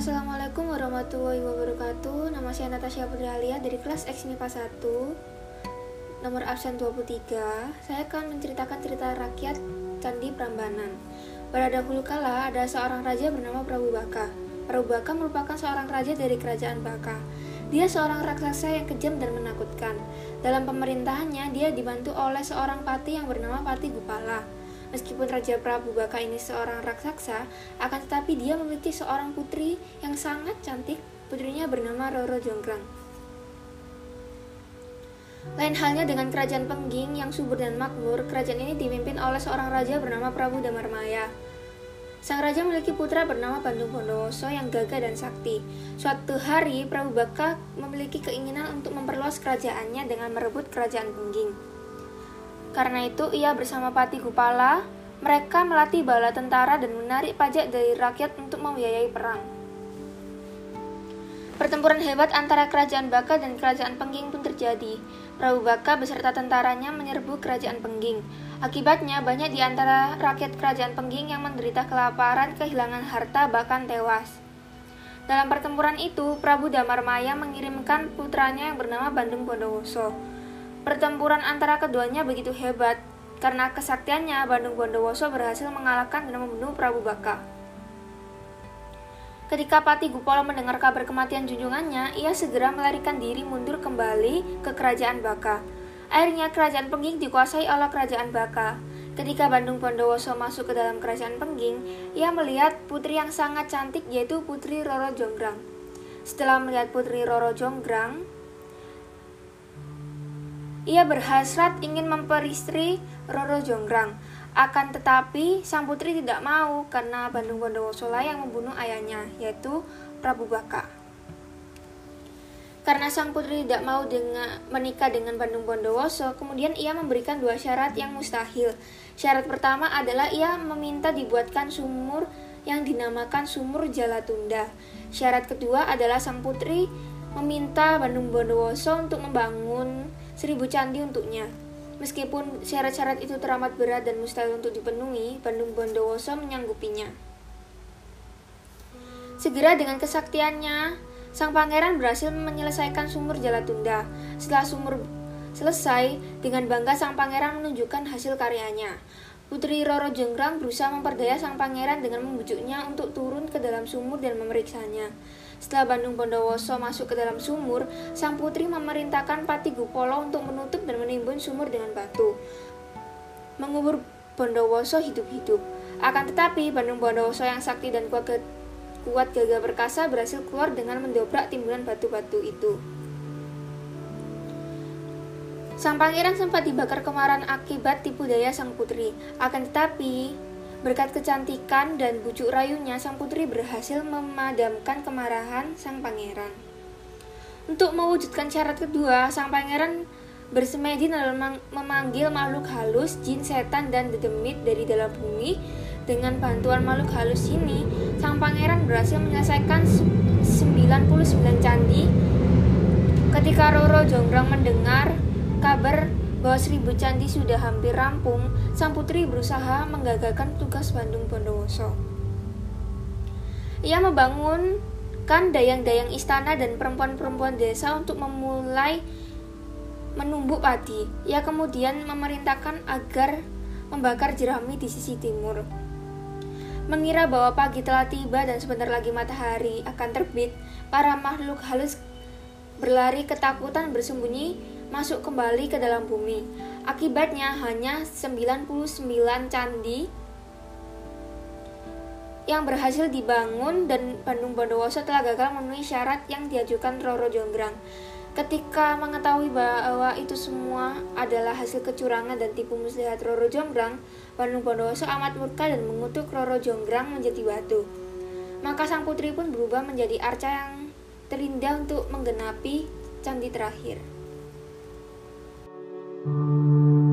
Assalamualaikum warahmatullahi wabarakatuh. Nama saya Natasha Putri Alia dari kelas X MIPA 1 Nomor absen 23 Saya akan menceritakan cerita rakyat Candi Prambanan. Pada dahulu kala ada seorang raja bernama Prabu Baka. Prabu Baka merupakan seorang raja dari kerajaan Baka. Dia seorang raksasa yang kejam dan menakutkan. Dalam pemerintahannya dia dibantu oleh seorang pati yang bernama Pati Gupala Meskipun Raja Prabu Baka ini seorang raksasa, akan tetapi dia memiliki seorang putri yang sangat cantik. Putrinya bernama Roro Jonggrang. Lain halnya dengan kerajaan Pengging yang subur dan makmur, kerajaan ini dipimpin oleh seorang raja bernama Prabu Damarmaya. Sang raja memiliki putra bernama Bandung Bondowoso yang gagah dan sakti. Suatu hari, Prabu Baka memiliki keinginan untuk memperluas kerajaannya dengan merebut kerajaan Pengging. Karena itu, ia bersama Pati Gupala, mereka melatih bala tentara dan menarik pajak dari rakyat untuk membiayai perang. Pertempuran hebat antara kerajaan Baka dan kerajaan Pengging pun terjadi. Prabu Baka beserta tentaranya menyerbu kerajaan Pengging. Akibatnya, banyak di antara rakyat kerajaan Pengging yang menderita kelaparan, kehilangan harta, bahkan tewas. Dalam pertempuran itu, Prabu Damarmaya mengirimkan putranya yang bernama Bandung Bondowoso Pertempuran antara keduanya begitu hebat, karena kesaktiannya Bandung Bondowoso berhasil mengalahkan dan membunuh Prabu Baka. Ketika Pati Gupolo mendengar kabar kematian junjungannya, ia segera melarikan diri mundur kembali ke kerajaan Baka. Akhirnya kerajaan Pengging dikuasai oleh kerajaan Baka. Ketika Bandung Bondowoso masuk ke dalam kerajaan Pengging, ia melihat putri yang sangat cantik yaitu Putri Roro Jonggrang. Setelah melihat Putri Roro Jonggrang, ia berhasrat ingin memperistri Roro Jonggrang. Akan tetapi, sang putri tidak mau karena Bandung Bondowoso lah yang membunuh ayahnya, yaitu Prabu Baka. Karena sang putri tidak mau dengan, menikah dengan Bandung Bondowoso, kemudian ia memberikan dua syarat yang mustahil. Syarat pertama adalah ia meminta dibuatkan sumur yang dinamakan Sumur Jalatunda. Syarat kedua adalah sang putri meminta Bandung Bondowoso untuk membangun seribu candi untuknya. Meskipun syarat-syarat itu teramat berat dan mustahil untuk dipenuhi, Bandung Bondowoso menyanggupinya. Segera dengan kesaktiannya, sang pangeran berhasil menyelesaikan sumur Jalatunda. Setelah sumur selesai, dengan bangga sang pangeran menunjukkan hasil karyanya. Putri Roro Jenggrang berusaha memperdaya sang pangeran dengan membujuknya untuk turun ke dalam sumur dan memeriksanya. Setelah Bandung Bondowoso masuk ke dalam sumur, sang putri memerintahkan Pati Gupolo untuk menutup dan menimbun sumur dengan batu. Mengubur Bondowoso hidup-hidup. Akan tetapi, Bandung Bondowoso yang sakti dan kuat, kuat gagah perkasa berhasil keluar dengan mendobrak timbunan batu-batu itu. Sang pangeran sempat dibakar kemarahan akibat tipu daya sang putri. Akan tetapi, Berkat kecantikan dan bujuk rayunya, sang putri berhasil memadamkan kemarahan sang pangeran. Untuk mewujudkan syarat kedua, sang pangeran bersemedi dalam memanggil makhluk halus, jin, setan, dan dedemit dari dalam bumi. Dengan bantuan makhluk halus ini, sang pangeran berhasil menyelesaikan 99 candi. Ketika Roro Jonggrang mendengar kabar bahwa seribu candi sudah hampir rampung, sang putri berusaha menggagalkan tugas Bandung Bondowoso. Ia membangunkan dayang-dayang istana dan perempuan-perempuan desa untuk memulai menumbuk padi. Ia kemudian memerintahkan agar membakar jerami di sisi timur. Mengira bahwa pagi telah tiba dan sebentar lagi matahari akan terbit, para makhluk halus berlari ketakutan bersembunyi masuk kembali ke dalam bumi. Akibatnya hanya 99 candi yang berhasil dibangun dan Bandung Bondowoso telah gagal memenuhi syarat yang diajukan Roro Jonggrang. Ketika mengetahui bahwa itu semua adalah hasil kecurangan dan tipu muslihat Roro Jonggrang, Bandung Bondowoso amat murka dan mengutuk Roro Jonggrang menjadi batu. Maka sang putri pun berubah menjadi arca yang terindah untuk menggenapi candi terakhir. うん。